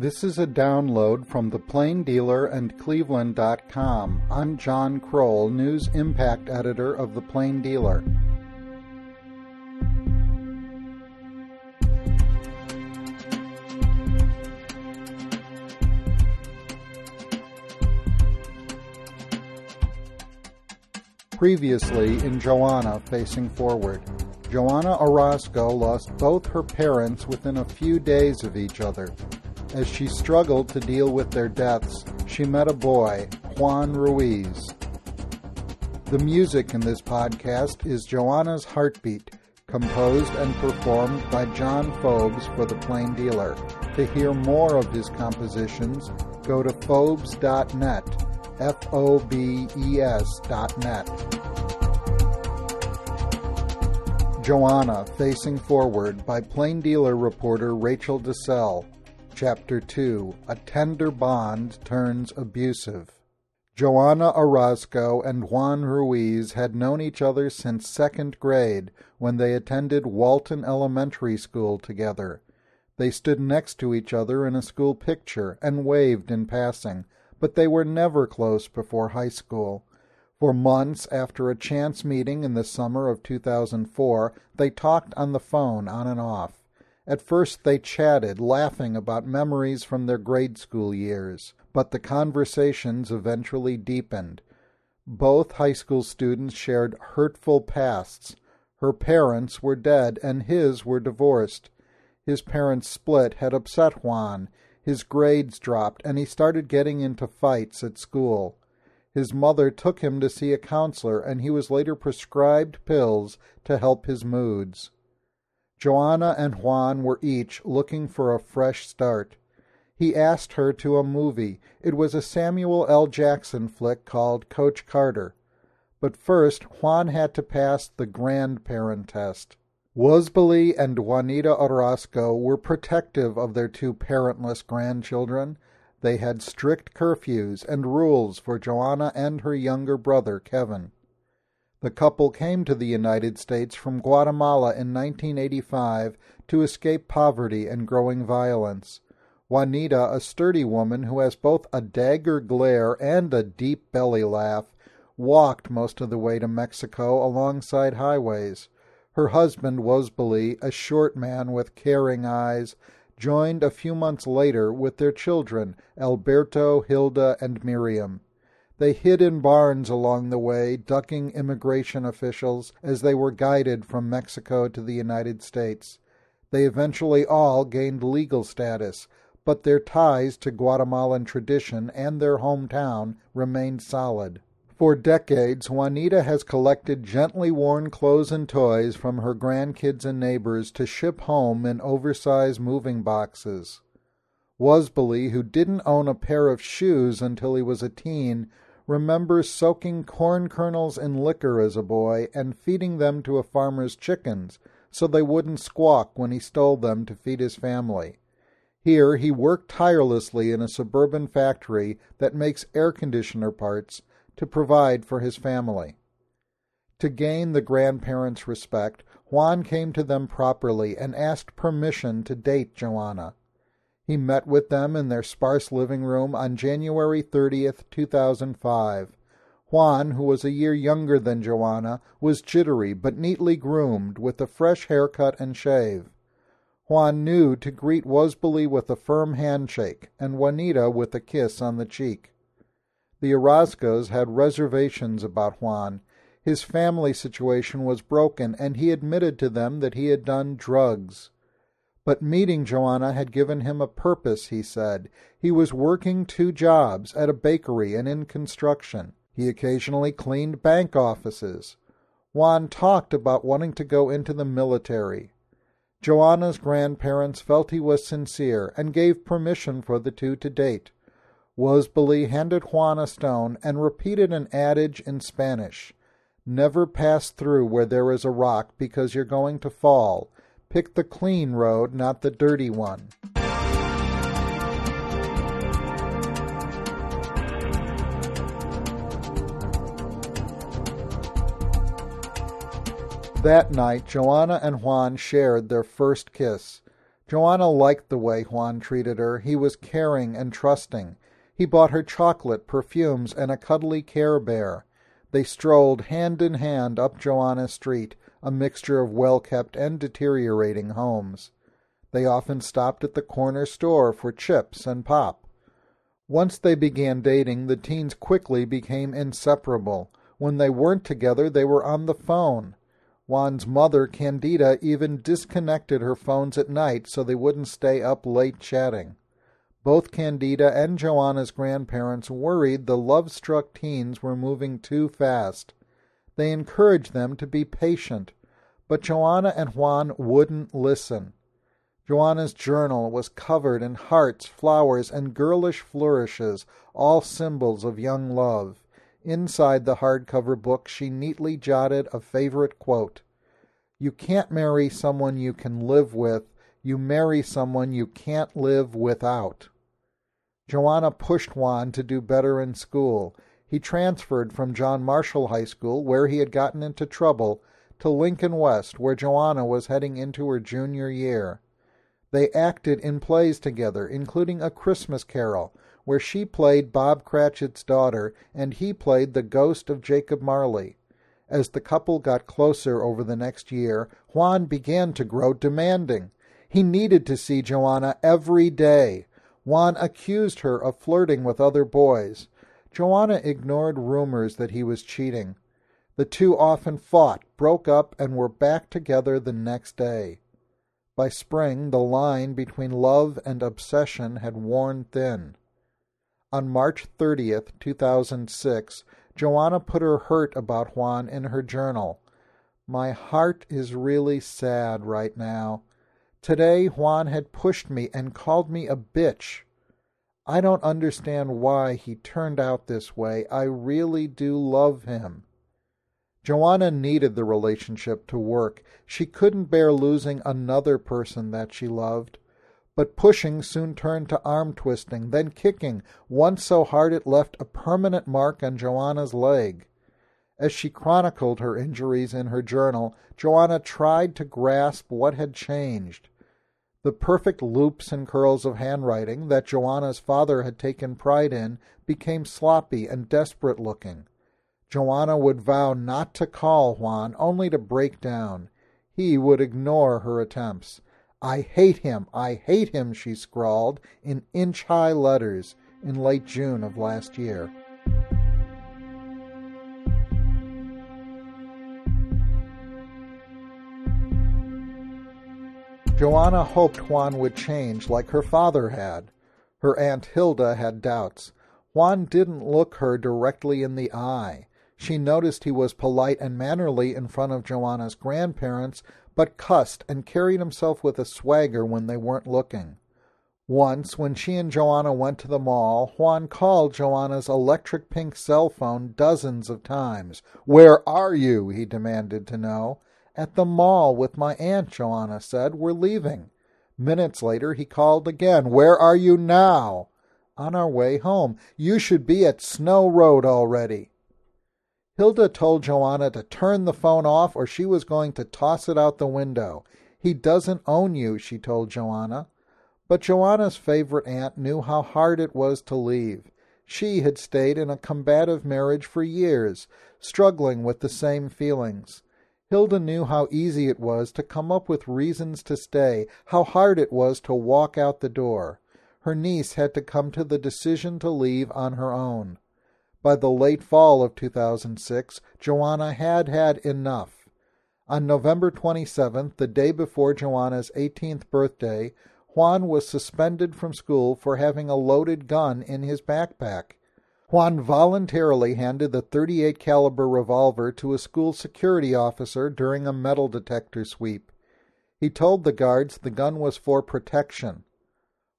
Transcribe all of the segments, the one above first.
This is a download from the Plain Dealer and Cleveland.com. I'm John Kroll, News Impact Editor of the Plain Dealer. Previously in Johanna Facing Forward. Johanna Orozco lost both her parents within a few days of each other. As she struggled to deal with their deaths, she met a boy, Juan Ruiz. The music in this podcast is Johanna's Heartbeat, composed and performed by John Fobes for The Plain Dealer. To hear more of his compositions, go to fobes.net, F-O-B-E-S dot net. Johanna Facing Forward by Plain Dealer reporter Rachel Dissell. Chapter 2 A Tender Bond Turns Abusive. Johanna Orozco and Juan Ruiz had known each other since second grade when they attended Walton Elementary School together. They stood next to each other in a school picture and waved in passing, but they were never close before high school. For months after a chance meeting in the summer of 2004, they talked on the phone on and off. At first they chatted, laughing about memories from their grade school years, but the conversations eventually deepened. Both high school students shared hurtful pasts. Her parents were dead and his were divorced. His parents' split had upset Juan. His grades dropped and he started getting into fights at school. His mother took him to see a counselor and he was later prescribed pills to help his moods. Johanna and Juan were each looking for a fresh start. He asked her to a movie. It was a Samuel L. Jackson flick called Coach Carter. But first, Juan had to pass the grandparent test. Wosbily and Juanita Orozco were protective of their two parentless grandchildren. They had strict curfews and rules for Johanna and her younger brother, Kevin. The couple came to the United States from Guatemala in 1985 to escape poverty and growing violence. Juanita, a sturdy woman who has both a dagger glare and a deep belly laugh, walked most of the way to Mexico alongside highways. Her husband, Wosbily, a short man with caring eyes, joined a few months later with their children, Alberto, Hilda, and Miriam. They hid in barns along the way, ducking immigration officials as they were guided from Mexico to the United States. They eventually all gained legal status, but their ties to Guatemalan tradition and their hometown remained solid. For decades, Juanita has collected gently worn clothes and toys from her grandkids and neighbors to ship home in oversized moving boxes. Wosbily, who didn't own a pair of shoes until he was a teen, remembers soaking corn kernels in liquor as a boy and feeding them to a farmer's chickens so they wouldn't squawk when he stole them to feed his family. Here he worked tirelessly in a suburban factory that makes air conditioner parts to provide for his family. To gain the grandparents' respect, Juan came to them properly and asked permission to date Johanna. He met with them in their sparse living room on January 30th, 2005. Juan, who was a year younger than Johanna, was jittery but neatly groomed with a fresh haircut and shave. Juan knew to greet Wosbily with a firm handshake and Juanita with a kiss on the cheek. The Orozcos had reservations about Juan. His family situation was broken and he admitted to them that he had done drugs. But meeting Johanna had given him a purpose, he said. He was working two jobs, at a bakery and in construction. He occasionally cleaned bank offices. Juan talked about wanting to go into the military. Johanna's grandparents felt he was sincere and gave permission for the two to date. Wosbily handed Juan a stone and repeated an adage in Spanish. Never pass through where there is a rock because you're going to fall. Pick the clean road, not the dirty one. That night, Johanna and Juan shared their first kiss. Johanna liked the way Juan treated her. He was caring and trusting. He bought her chocolate, perfumes, and a cuddly Care Bear. They strolled hand in hand up Joanna Street, a mixture of well-kept and deteriorating homes. They often stopped at the corner store for chips and pop. Once they began dating, the teens quickly became inseparable. When they weren't together, they were on the phone. Juan's mother, Candida, even disconnected her phones at night so they wouldn't stay up late chatting. Both Candida and Johanna's grandparents worried the love-struck teens were moving too fast. They encouraged them to be patient, but Johanna and Juan wouldn't listen. Johanna's journal was covered in hearts, flowers, and girlish flourishes, all symbols of young love. Inside the hardcover book she neatly jotted a favorite quote. You can't marry someone you can live with, you marry someone you can't live without. Johanna pushed Juan to do better in school. He transferred from John Marshall High School, where he had gotten into trouble, to Lincoln West, where Johanna was heading into her junior year. They acted in plays together, including A Christmas Carol, where she played Bob Cratchit's daughter and he played the ghost of Jacob Marley. As the couple got closer over the next year, Juan began to grow demanding. He needed to see Johanna every day. Juan accused her of flirting with other boys. Johanna ignored rumors that he was cheating. The two often fought, broke up, and were back together the next day. By spring, the line between love and obsession had worn thin. On March 30th, 2006, Johanna put her hurt about Juan in her journal. My heart is really sad right now. Today Juan had pushed me and called me a bitch. I don't understand why he turned out this way. I really do love him. Johanna needed the relationship to work. She couldn't bear losing another person that she loved. But pushing soon turned to arm twisting, then kicking, once so hard it left a permanent mark on Johanna's leg. As she chronicled her injuries in her journal, Johanna tried to grasp what had changed. The perfect loops and curls of handwriting that Johanna's father had taken pride in became sloppy and desperate looking. Johanna would vow not to call Juan, only to break down. He would ignore her attempts. I hate him, I hate him, she scrawled in inch high letters in late June of last year. Johanna hoped Juan would change like her father had. Her Aunt Hilda had doubts. Juan didn't look her directly in the eye. She noticed he was polite and mannerly in front of Johanna's grandparents, but cussed and carried himself with a swagger when they weren't looking. Once, when she and Johanna went to the mall, Juan called Johanna's electric pink cell phone dozens of times. Where are you? he demanded to know. At the mall with my aunt, Johanna said. We're leaving. Minutes later he called again. Where are you now? On our way home. You should be at Snow Road already. Hilda told Johanna to turn the phone off or she was going to toss it out the window. He doesn't own you, she told Johanna. But Johanna's favorite aunt knew how hard it was to leave. She had stayed in a combative marriage for years, struggling with the same feelings. Hilda knew how easy it was to come up with reasons to stay, how hard it was to walk out the door. Her niece had to come to the decision to leave on her own. By the late fall of 2006, Johanna had had enough. On November 27th, the day before Johanna's 18th birthday, Juan was suspended from school for having a loaded gun in his backpack. Juan voluntarily handed the 38 caliber revolver to a school security officer during a metal detector sweep. He told the guards the gun was for protection.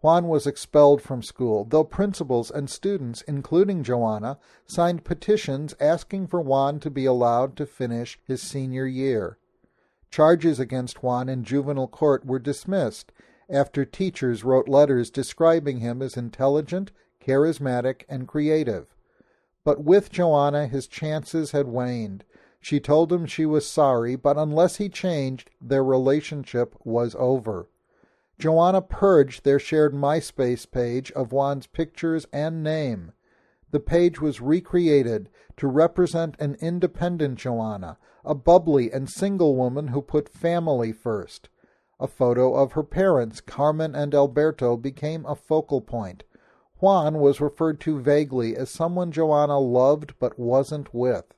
Juan was expelled from school, though principals and students, including Johanna, signed petitions asking for Juan to be allowed to finish his senior year. Charges against Juan in juvenile court were dismissed after teachers wrote letters describing him as intelligent, charismatic, and creative. But with Johanna his chances had waned. She told him she was sorry, but unless he changed, their relationship was over. Johanna purged their shared MySpace page of Juan's pictures and name. The page was recreated to represent an independent Johanna, a bubbly and single woman who put family first. A photo of her parents, Carmen and Alberto, became a focal point. Juan was referred to vaguely as someone Johanna loved but wasn't with.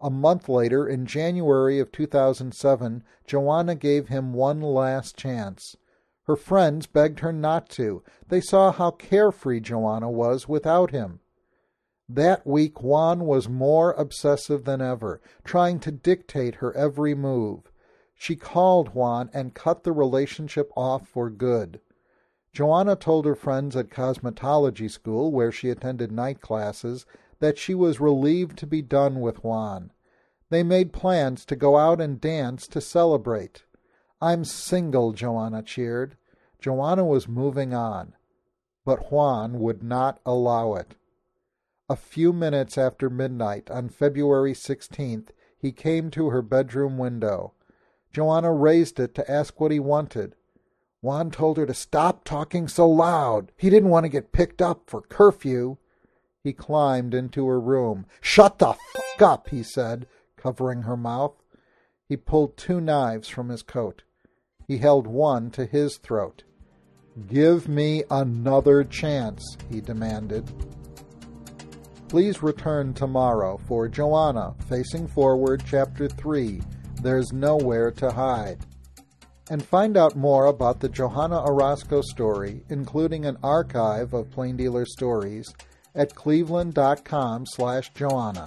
A month later, in January of 2007, Johanna gave him one last chance. Her friends begged her not to. They saw how carefree Johanna was without him. That week Juan was more obsessive than ever, trying to dictate her every move. She called Juan and cut the relationship off for good. Johanna told her friends at cosmetology school, where she attended night classes, that she was relieved to be done with Juan. They made plans to go out and dance to celebrate. I'm single, Johanna cheered. Johanna was moving on, but Juan would not allow it. A few minutes after midnight on February 16th, he came to her bedroom window. Johanna raised it to ask what he wanted. Juan told her to stop talking so loud. He didn't want to get picked up for curfew. He climbed into her room. Shut the fuck up, he said, covering her mouth. He pulled two knives from his coat. He held one to his throat. Give me another chance, he demanded. Please return tomorrow for Johanna, Facing Forward, Chapter 3, There's Nowhere to Hide. And find out more about the Johanna Orozco story, including an archive of Plain Dealer stories, at cleveland.com slash Johanna.